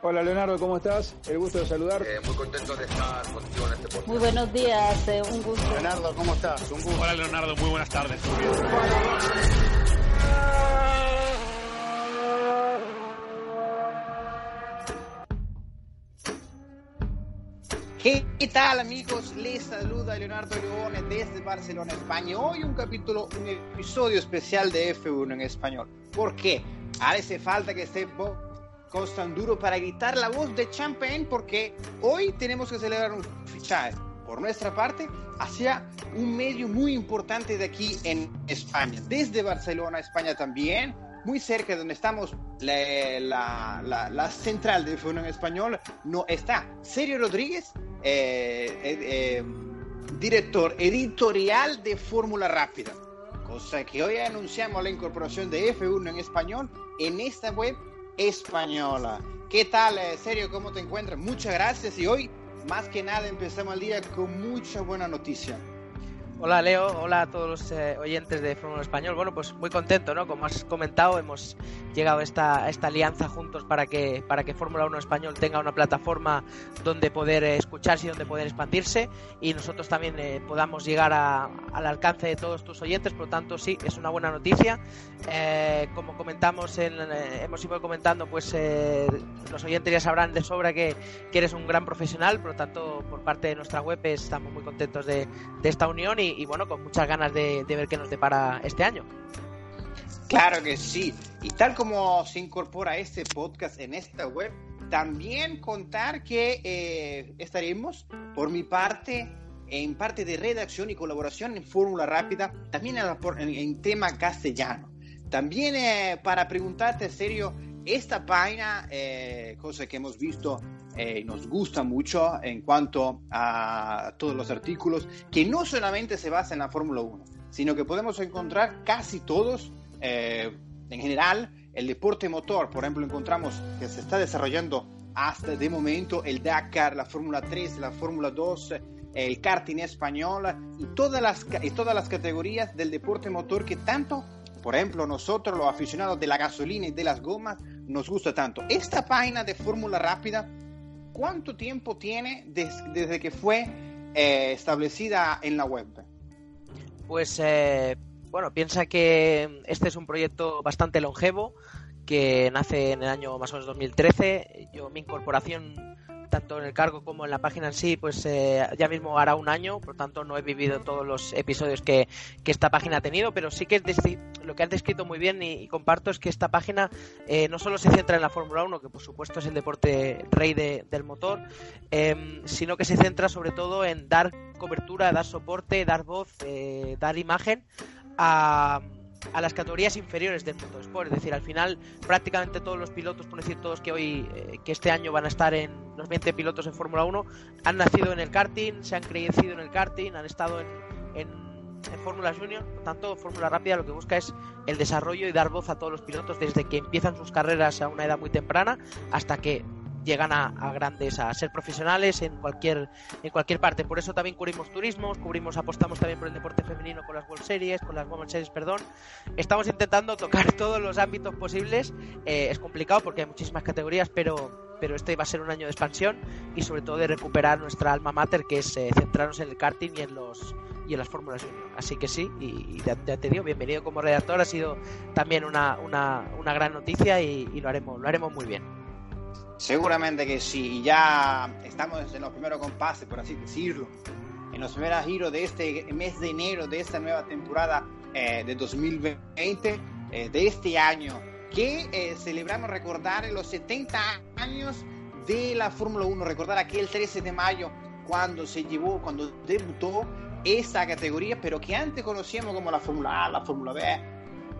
Hola Leonardo, ¿cómo estás? El gusto de saludar. Eh, muy contento de estar contigo en este podcast. Muy buenos días, eh, un gusto. Leonardo, ¿cómo estás? Un gusto. Hola Leonardo, muy buenas tardes. ¿Qué tal amigos? Les saluda Leonardo Leone desde Barcelona, España. Hoy un capítulo, un episodio especial de F1 en español. ¿Por qué? Hace falta que esté Costan duro para gritar la voz de Champagne porque hoy tenemos que celebrar un fichaje por nuestra parte hacia un medio muy importante de aquí en España, desde Barcelona, España también, muy cerca de donde estamos, la, la, la, la central de F1 en español, no está. Sergio Rodríguez, eh, eh, eh, director editorial de Fórmula Rápida, cosa que hoy anunciamos la incorporación de F1 en español en esta web española. ¿Qué tal, eh, Sergio? ¿Cómo te encuentras? Muchas gracias y hoy, más que nada, empezamos el día con mucha buena noticia. Hola Leo, hola a todos los eh, oyentes de Fórmula Español. Bueno, pues muy contento, ¿no? Como has comentado, hemos llegado a esta, esta alianza juntos para que, para que Fórmula 1 Español tenga una plataforma donde poder eh, escucharse y donde poder expandirse y nosotros también eh, podamos llegar a, al alcance de todos tus oyentes. Por lo tanto, sí, es una buena noticia. Eh, como comentamos, en, eh, hemos ido comentando, pues los oyentes ya sabrán de sobra que, que, eres un gran profesional. Por lo tanto, por parte de nuestra web estamos muy contentos de, de esta unión y, y, bueno, con muchas ganas de, de ver qué nos depara este año. Claro que sí. Y tal como se incorpora este podcast en esta web, también contar que eh, estaremos, por mi parte, en parte de redacción y colaboración en Fórmula Rápida, también en, en, en, tema castellano. También eh, para preguntarte, serio, esta página, eh, cosa que hemos visto eh, nos gusta mucho en cuanto a todos los artículos, que no solamente se basa en la Fórmula 1, sino que podemos encontrar casi todos, eh, en general, el deporte motor. Por ejemplo, encontramos que se está desarrollando hasta de momento el Dakar, la Fórmula 3, la Fórmula 2, el karting español y todas las, y todas las categorías del deporte motor que tanto, por ejemplo, nosotros los aficionados de la gasolina y de las gomas, nos gusta tanto. Esta página de Fórmula Rápida ¿cuánto tiempo tiene des, desde que fue eh, establecida en la web? Pues eh, bueno, piensa que este es un proyecto bastante longevo que nace en el año más o menos 2013. Yo mi incorporación tanto en el cargo como en la página en sí, pues eh, ya mismo hará un año, por tanto no he vivido todos los episodios que, que esta página ha tenido, pero sí que lo que has descrito muy bien y, comparto es que esta página eh, no solo se centra en la Fórmula 1, que por supuesto es el deporte rey de, del motor, eh, sino que se centra sobre todo en dar cobertura, dar soporte, dar voz, eh, dar imagen a a las categorías inferiores del motorsport. Es decir, al final prácticamente todos los pilotos, por decir todos que hoy, eh, que este año van a estar en los 20 pilotos en Fórmula 1, han nacido en el karting, se han crecido en el karting, han estado en, en, en Fórmula Junior. Por tanto, Fórmula Rápida lo que busca es el desarrollo y dar voz a todos los pilotos desde que empiezan sus carreras a una edad muy temprana hasta que llegan a, a, grandes, a ser profesionales en cualquier, en cualquier parte. Por eso también cubrimos turismos, cubrimos, apostamos también por el deporte femenino con las World Series, con las Women's Series, perdón. Estamos intentando tocar todos los ámbitos posibles. Eh, es complicado porque hay muchísimas categorías, pero, pero este va a ser un año de expansión y sobre todo de recuperar nuestra alma mater, que es eh, centrarnos en el karting y en los y en las fórmulas junior. Así que sí, y, y ya, ya, te digo, bienvenido como redactor, ha sido también una, una, una gran noticia y, y lo haremos, lo haremos muy bien. Seguramente que sí, ya estamos en los primeros compases, por así decirlo, en los primeros giros de este mes de enero de esta nueva temporada eh, de 2020, eh, de este año, que eh, celebramos recordar los 70 años de la Fórmula 1, recordar aquel 13 de mayo cuando se llevó, cuando debutó esta categoría, pero que antes conocíamos como la Fórmula A, la Fórmula B,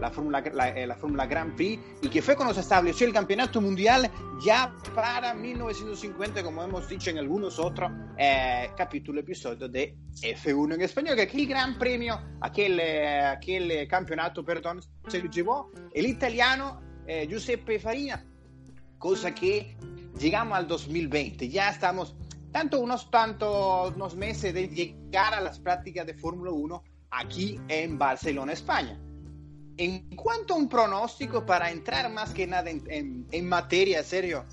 la Fórmula, la, eh, la Fórmula Grand Prix y que fue cuando se estableció el campeonato mundial ya para 1950, como hemos dicho en algunos otros eh, capítulos, episodios de F1 en español, que aquel Gran Premio, aquel, eh, aquel campeonato, perdón, se lo llevó el italiano eh, Giuseppe Farina, cosa que llegamos al 2020, ya estamos tanto unos tantos unos meses de llegar a las prácticas de Fórmula 1 aquí en Barcelona, España. En cuanto a un pronóstico, para entrar más que nada en, en, en materia, serio,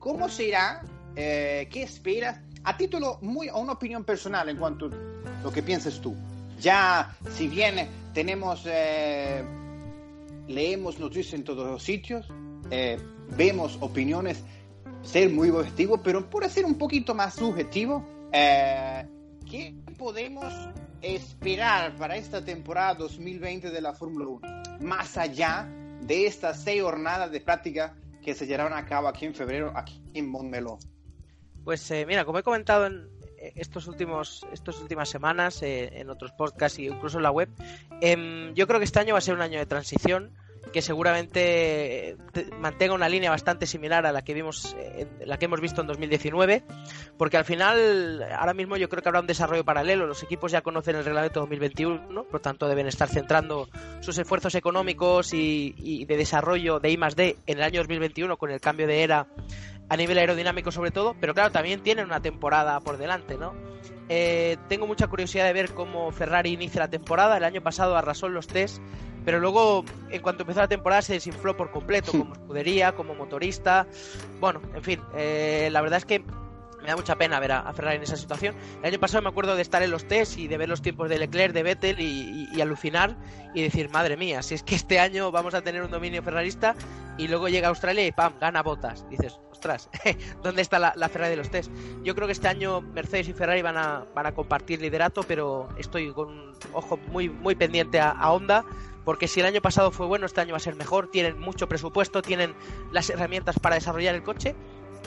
¿cómo será? Eh, ¿Qué esperas? A título muy, a una opinión personal en cuanto a lo que piensas tú. Ya, si bien tenemos, eh, leemos noticias en todos los sitios, eh, vemos opiniones ser muy objetivo, pero por ser un poquito más subjetivo, ¿qué podemos esperar para esta temporada 2020 de la Fórmula 1? Más allá de estas seis jornadas de práctica que se llevarán a cabo aquí en febrero, aquí en Montmeló. Pues eh, mira, como he comentado en estos últimos, estas últimas semanas, eh, en otros podcasts e incluso en la web, em, yo creo que este año va a ser un año de transición que seguramente mantenga una línea bastante similar a la que vimos la que hemos visto en 2019 porque al final ahora mismo yo creo que habrá un desarrollo paralelo. Los equipos ya conocen el reglamento 2021 por tanto deben estar centrando sus esfuerzos económicos y, de desarrollo de I D en el año 2021 con el cambio de era a nivel aerodinámico sobre todo pero claro también tienen una temporada por delante no eh, tengo mucha curiosidad de ver cómo Ferrari inicia la temporada el año pasado arrasó en los test pero luego, en cuanto empezó la temporada, se desinfló por completo, como escudería, como motorista. Bueno, en fin, eh, la verdad es que me da mucha pena ver a, Ferrari en esa situación. El año pasado me acuerdo de estar en los test y de ver los tiempos de Leclerc, de Vettel y, alucinar y decir, madre mía, si es que este año vamos a tener un dominio ferrarista y luego llega Australia y ¡pam! gana botas. Dices, ostras, ¿dónde está la, Ferrari de los test? Yo creo que este año Mercedes y Ferrari van a, van a compartir liderato, pero estoy con un ojo muy, muy pendiente a, a Honda porque si el año pasado fue bueno, este año va a ser mejor, tienen mucho presupuesto, tienen las herramientas para desarrollar el coche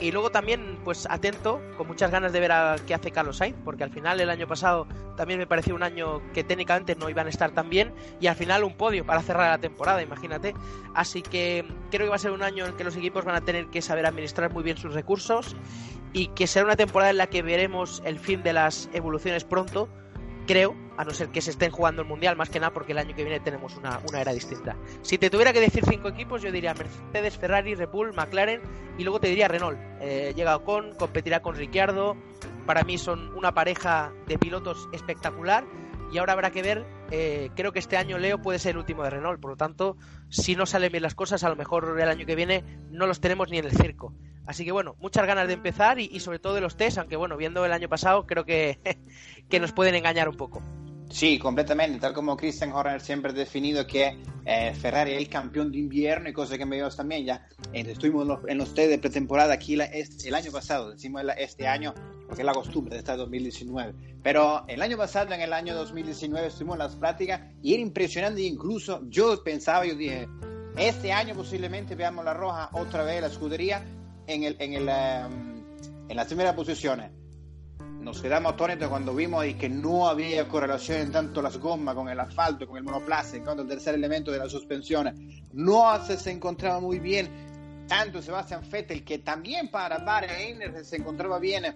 y luego también, pues atento, con muchas ganas de ver a qué hace Carlos Sainz, porque al final el año pasado también me pareció un año que técnicamente no iban a estar tan bien y al final un podio para cerrar la temporada, imagínate. Así que creo que va a ser un año en que los equipos van a tener que saber administrar muy bien sus recursos y que será una temporada en la que veremos el fin de las evoluciones pronto creo, a no ser que se estén jugando el Mundial, más que nada porque el año que viene tenemos una, era distinta. Si te tuviera que decir cinco equipos, yo diría Mercedes, Ferrari, Red McLaren y luego te diría Renault. Eh, llega con, competirá con Ricciardo. Para mí son una pareja de pilotos espectacular y ahora habrá que ver, eh, creo que este año Leo puede ser el último de Renault, por lo tanto, si no salen bien las cosas, a lo mejor el año que viene no los tenemos ni en el circo. Así que bueno, muchas ganas de empezar y, sobre todo de los test, aunque bueno, viendo el año pasado creo que, que nos pueden engañar un poco. Sí, completamente, tal como Christian Horner siempre ha definido que eh, Ferrari es el campeón de invierno y cosas que me dio también, ya eh, estuvimos en los, en de pretemporada aquí el año pasado, decimos este año porque es la costumbre de estar 2019, pero el año pasado, en el año 2019, estuvimos en las prácticas y era impresionante, incluso yo pensaba, yo dije, este año posiblemente veamos la roja otra vez, la escudería, en, em, en las primeras posiciones. Nos quedamos atónitos cuando vimos que no había correlación en tanto las gomas con el asfalto, con el monoplaza, en cuanto al tercer elemento de la suspensión. No se, se encontraba muy bien tanto Sebastian Vettel, que también para Bahrein se encontraba bien.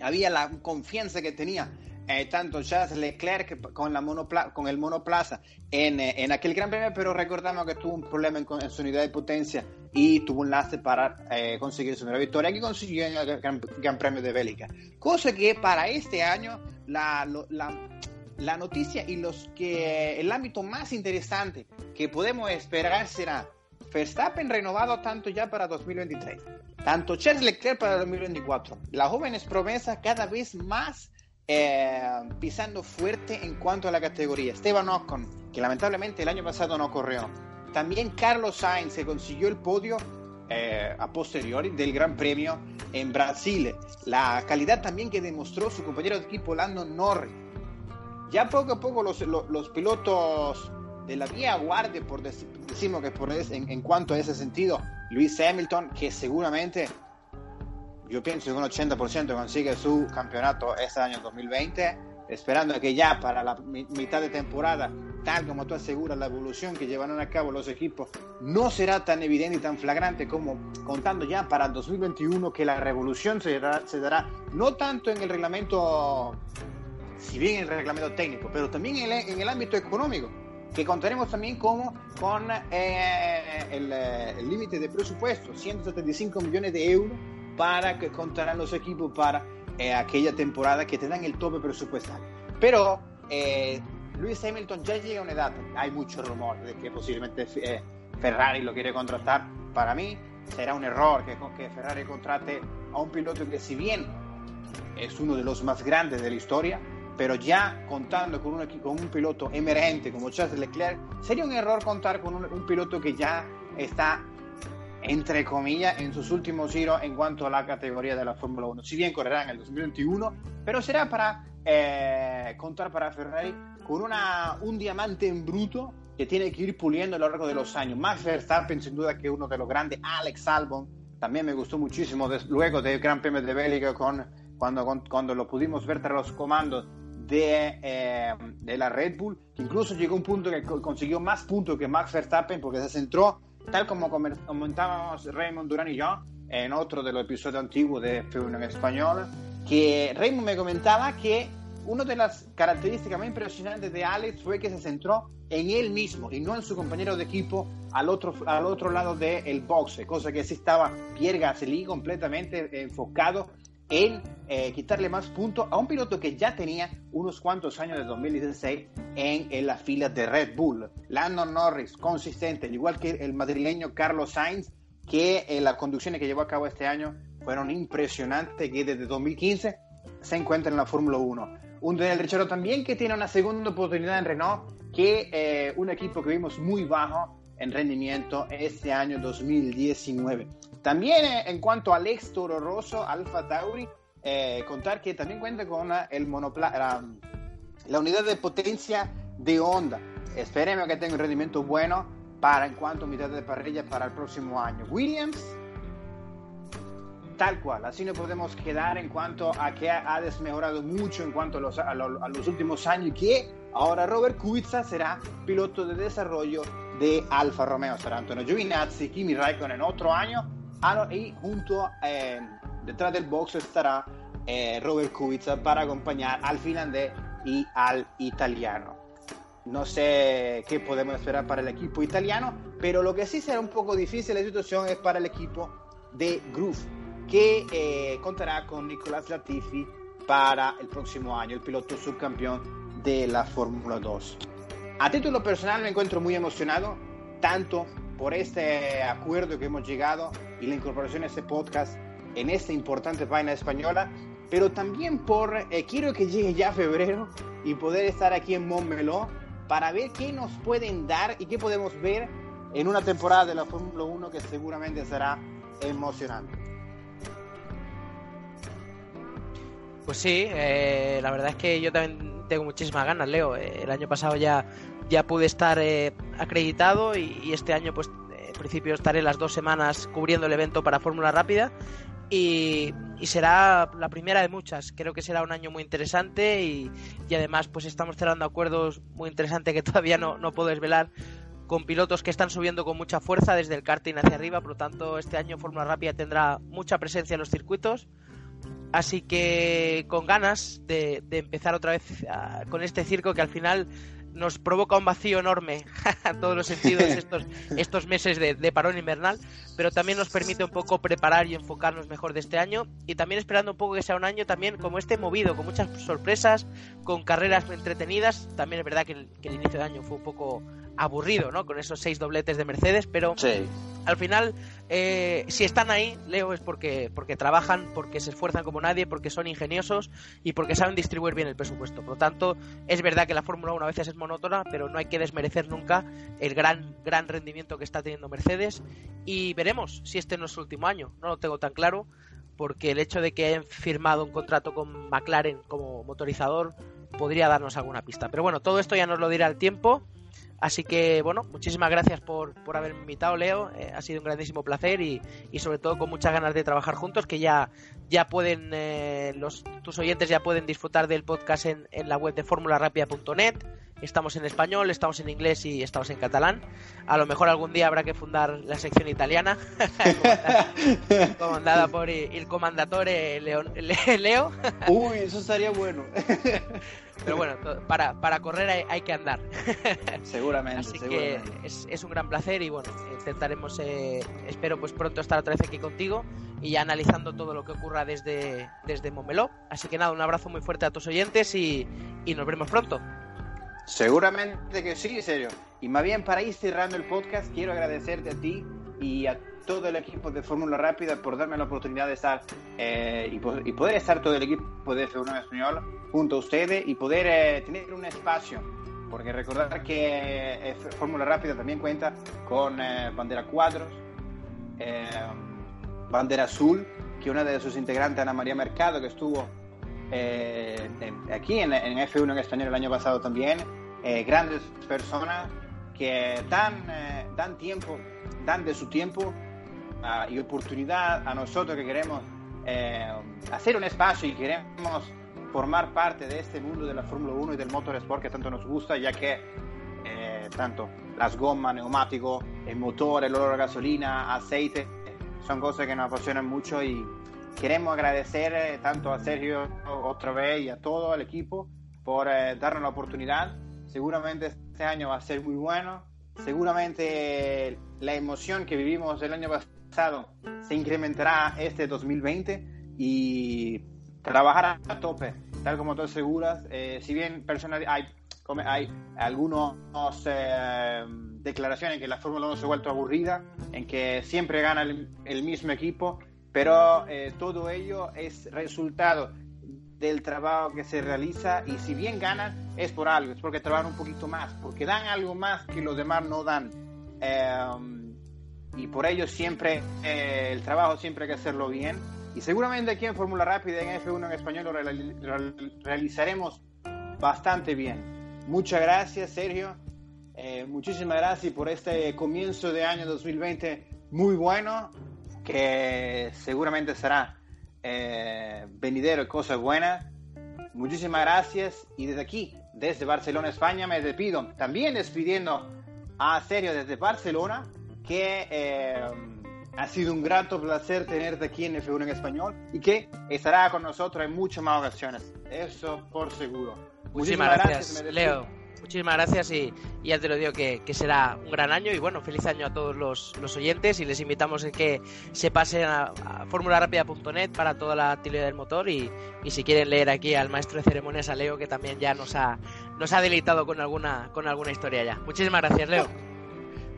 Había la confianza que tenía eh, tanto Charles Leclerc con, la monopla con el monoplaza en, eh, en, aquel Gran Premio, pero recordamos que tuvo un problema en, su unidad de potencia y tuvo un lastre para eh, conseguir su primera victoria que consiguió en el Gran, Premio de Bélgica. Cosa que para este año la, la, la, noticia y los que el ámbito más interesante que podemos esperar será Verstappen renovado tanto ya para 2023, tanto Charles Leclerc para 2024, las jóvenes promesas cada vez más eh, pisando fuerte en cuanto a la categoría. Esteban Ocon, que lamentablemente el año pasado no corrió. También Carlos Sainz, que consiguió el podio eh, a posteriori del Gran Premio en Brasil. La calidad también que demostró su compañero de equipo Lando Norris. Ya poco a poco los, los, pilotos de la vía guardia, por decimos que por en, en cuanto a ese sentido, Luis Hamilton, que seguramente yo pienso que un 80% consigue su campeonato este año 2020, esperando que ya para la mitad de temporada, tal como tú aseguras, la evolución que llevarán a cabo los equipos no será tan evidente y tan flagrante como contando ya para 2021 que la revolución se dará, se dará no tanto en el reglamento, si bien en el reglamento técnico, pero también en el, en el ámbito económico que contaremos también como con eh, el eh, límite de presupuesto, 175 millones de euros para que contarán los equipos para eh, aquella temporada que te dan el tope presupuestal. Pero eh, Luis Hamilton ya llega a una edad, hay mucho rumor de que posiblemente eh, Ferrari lo quiere contratar. Para mí, será un error que, que Ferrari contrate a un piloto que si bien es uno de los más grandes de la historia, pero ya contando con un, con un piloto emergente como Charles Leclerc, sería un error contar con un, un piloto que ya está entre comillas, en sus últimos giros en cuanto a la categoría de la Fórmula 1. Si bien correrá en el 2021, pero será para eh, contar para Ferrari con una, un diamante en bruto que tiene que ir puliendo a lo largo de los años. Max Verstappen, sin duda, que uno de los grandes. Alex Albon, también me gustó muchísimo luego del Gran Premio de Bélgica, con, cuando, cuando lo pudimos ver tras los comandos de, eh, de la Red Bull, que incluso llegó a un punto que consiguió más puntos que Max Verstappen porque se centró tal como comentábamos Raymond Durán y yo en otro de los episodios antiguos de F1 en español, que Raymond me comentaba que una de las características más impresionantes de Alex fue que se centró en él mismo y no en su compañero de equipo al otro, al otro lado del boxe, cosa que sí estaba Pierre Gasly completamente enfocado en eh, quitarle más puntos a un piloto que ya tenía unos cuantos años de 2016 en, en las filas de Red Bull. Landon Norris, consistente, igual que el madrileño Carlos Sainz, que en las conducciones que llevó a cabo este año fueron impresionantes, que desde 2015 se encuentra en la Fórmula 1. Un Daniel Ricciardo también que tiene una segunda oportunidad en Renault, que eh, un equipo que vimos muy bajo en rendimiento este año 2019. También eh, en cuanto al ex Toro Rosso, Alfa Tauri, eh, contar que también cuenta con el monopla la, unidad de potencia de Honda. Esperemos que tenga un rendimiento bueno para en cuanto a mitad de parrilla para el próximo año. Williams, tal cual, así no podemos quedar en cuanto a que ha desmejorado mucho en cuanto a los, a los últimos años y que ahora Robert Kubica será piloto de desarrollo de Alfa Romeo. Será Antonio Giovinazzi, Kimi Raikkonen otro año y junto eh, detrás del box estará eh, Robert Kubica para acompañar al finlandés y al italiano. No sé qué podemos esperar para el equipo italiano, pero lo que sí será un poco difícil la situación es para el equipo de Groove, que eh, contará con Nicolás Latifi para el próximo año, el piloto subcampeón de la Fórmula 2. A título personal me encuentro muy emocionado, tanto por este acuerdo que hemos llegado y la incorporación de este podcast en esta importante página española, pero también por, eh, quiero que llegue ya febrero y poder estar aquí en Montmeló para ver qué nos pueden dar y qué podemos ver en una temporada de la Fórmula 1 que seguramente será emocionante. Pues sí, eh, la verdad es que yo también tengo muchísimas ganas, Leo. Eh, el año pasado ya ya pude estar eh, acreditado y, este año pues en principio estaré las dos semanas cubriendo el evento para Fórmula Rápida y, será la primera de muchas. Creo que será un año muy interesante y, además pues estamos cerrando acuerdos muy interesantes que todavía no, no puedo desvelar con pilotos que están subiendo con mucha fuerza desde el karting hacia arriba, por lo tanto este año Fórmula Rápida tendrá mucha presencia en los circuitos. Así que con ganas de, empezar otra vez ah, con este circo que al final nos provoca un vacío enorme a todos los sentidos estos, estos meses de, de, parón invernal, pero también nos permite un poco preparar y enfocarnos mejor de este año y también esperando un poco que sea un año también como este movido, con muchas sorpresas, con carreras entretenidas. También es verdad que el, que el inicio de año fue un poco aburrido, ¿no? Con esos seis dobletes de Mercedes, pero al final, eh, si están ahí, Leo, es porque, porque trabajan, porque se esfuerzan como nadie, porque son ingeniosos y porque saben distribuir bien el presupuesto. Por lo tanto, es verdad que la Fórmula 1 a veces es monótona, pero no hay que desmerecer nunca el gran, gran rendimiento que está teniendo Mercedes y veremos si este no es su último año. No lo tengo tan claro, porque el hecho de que hayan firmado un contrato con McLaren como motorizador podría darnos alguna pista. Pero bueno, todo esto ya nos lo dirá el tiempo. Así que, bueno, muchísimas gracias por, por haberme invitado, Leo. Eh, ha sido un grandísimo placer y, y, sobre todo con muchas ganas de trabajar juntos, que ya, ya pueden, eh, los, tus oyentes ya pueden disfrutar del podcast en, en la web de formularapia.net. Estamos en español, estamos en inglés y estamos en catalán. A lo mejor algún día habrá que fundar la sección italiana, comandada por el comandatore Leo. Uy, eso estaría bueno. Pero bueno, para, para correr hay, que andar. Seguramente. Así que es, es, un gran placer y bueno, intentaremos, eh, espero pues pronto estar otra vez aquí contigo y ya analizando todo lo que ocurra desde, desde Momeló. Así que nada, un abrazo muy fuerte a tus oyentes y, y nos vemos pronto. Seguramente que sí, serio. Y más bien para ir cerrando el podcast, quiero agradecerte a ti y a todo el equipo de Fórmula Rápida por darme la oportunidad de estar eh, y, poder estar todo el equipo de F1 Español junto a ustedes y poder eh, tener un espacio. Porque recordar que eh, Fórmula Rápida también cuenta con bandera cuadros, bandera azul, que una de sus integrantes, Ana María Mercado, que estuvo aquí en, en, F1 en español el año pasado también, grandes personas que dan, dan tiempo, dan de su tiempo uh, y oportunidad a nosotros que queremos eh, hacer un espacio y queremos formar parte de este mundo de la Fórmula 1 y del motorsport que tanto nos gusta, ya que eh, tanto las gomas, neumáticos, el motor, el olor a gasolina, aceite, son cosas que nos apasionan mucho y queremos agradecer eh, tanto a Sergio otra vez y a todo el equipo por eh, darnos la oportunidad. Seguramente este año va a ser muy bueno. Seguramente la emoción que vivimos el año pasado se incrementará este 2020 y trabajar a tope, tal como todos seguras. Eh, si bien personas hay, hay algunas eh, declaraciones en que la Fórmula 1 se ha vuelto aburrida, en que siempre gana el, el mismo equipo, pero eh, todo ello es resultado del trabajo que se realiza y si bien ganan es por algo, es porque trabajan un poquito más, porque dan algo más que los demás no dan. Em, y por ello siempre eh, el trabajo siempre hay que hacerlo bien. Y seguramente aquí en Fórmula Rápida, en F1 en español, lo realizaremos bastante bien. Muchas gracias, Sergio. Eh, muchísimas gracias por este comienzo de año 2020 muy bueno, que seguramente será eh, venidero y cosas buenas. Muchísimas gracias y desde aquí, desde Barcelona, España, me despido. También despidiendo a Sergio desde Barcelona, que eh, ha sido un grato placer tenerte aquí en F1 en español y que estará con nosotros en muchas más ocasiones. Eso por seguro. Muchísimas, gracias, Leo. Muchísimas gracias y, ya te lo digo que, será un gran año y bueno, feliz año a todos los, oyentes y les invitamos a que se pasen a, a formularápida.net para toda la actividad del motor y, si quieren leer aquí al maestro de ceremonias, a Leo, que también ya nos ha, nos ha deleitado con alguna, con alguna historia ya. Muchísimas gracias, Leo.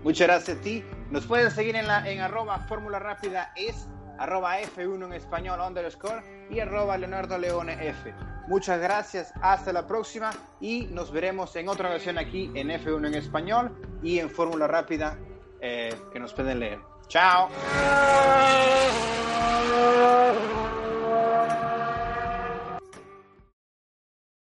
Muchas gracias a ti. Nos pueden seguir en, la, en arroba fórmula rápida es arroba F1 en español underscore y arroba Leonardo Leone F. Muchas gracias, hasta la próxima y nos veremos en otra ocasión aquí en F1 en español y en Fórmula Rápida eh, que nos pueden leer. Chao.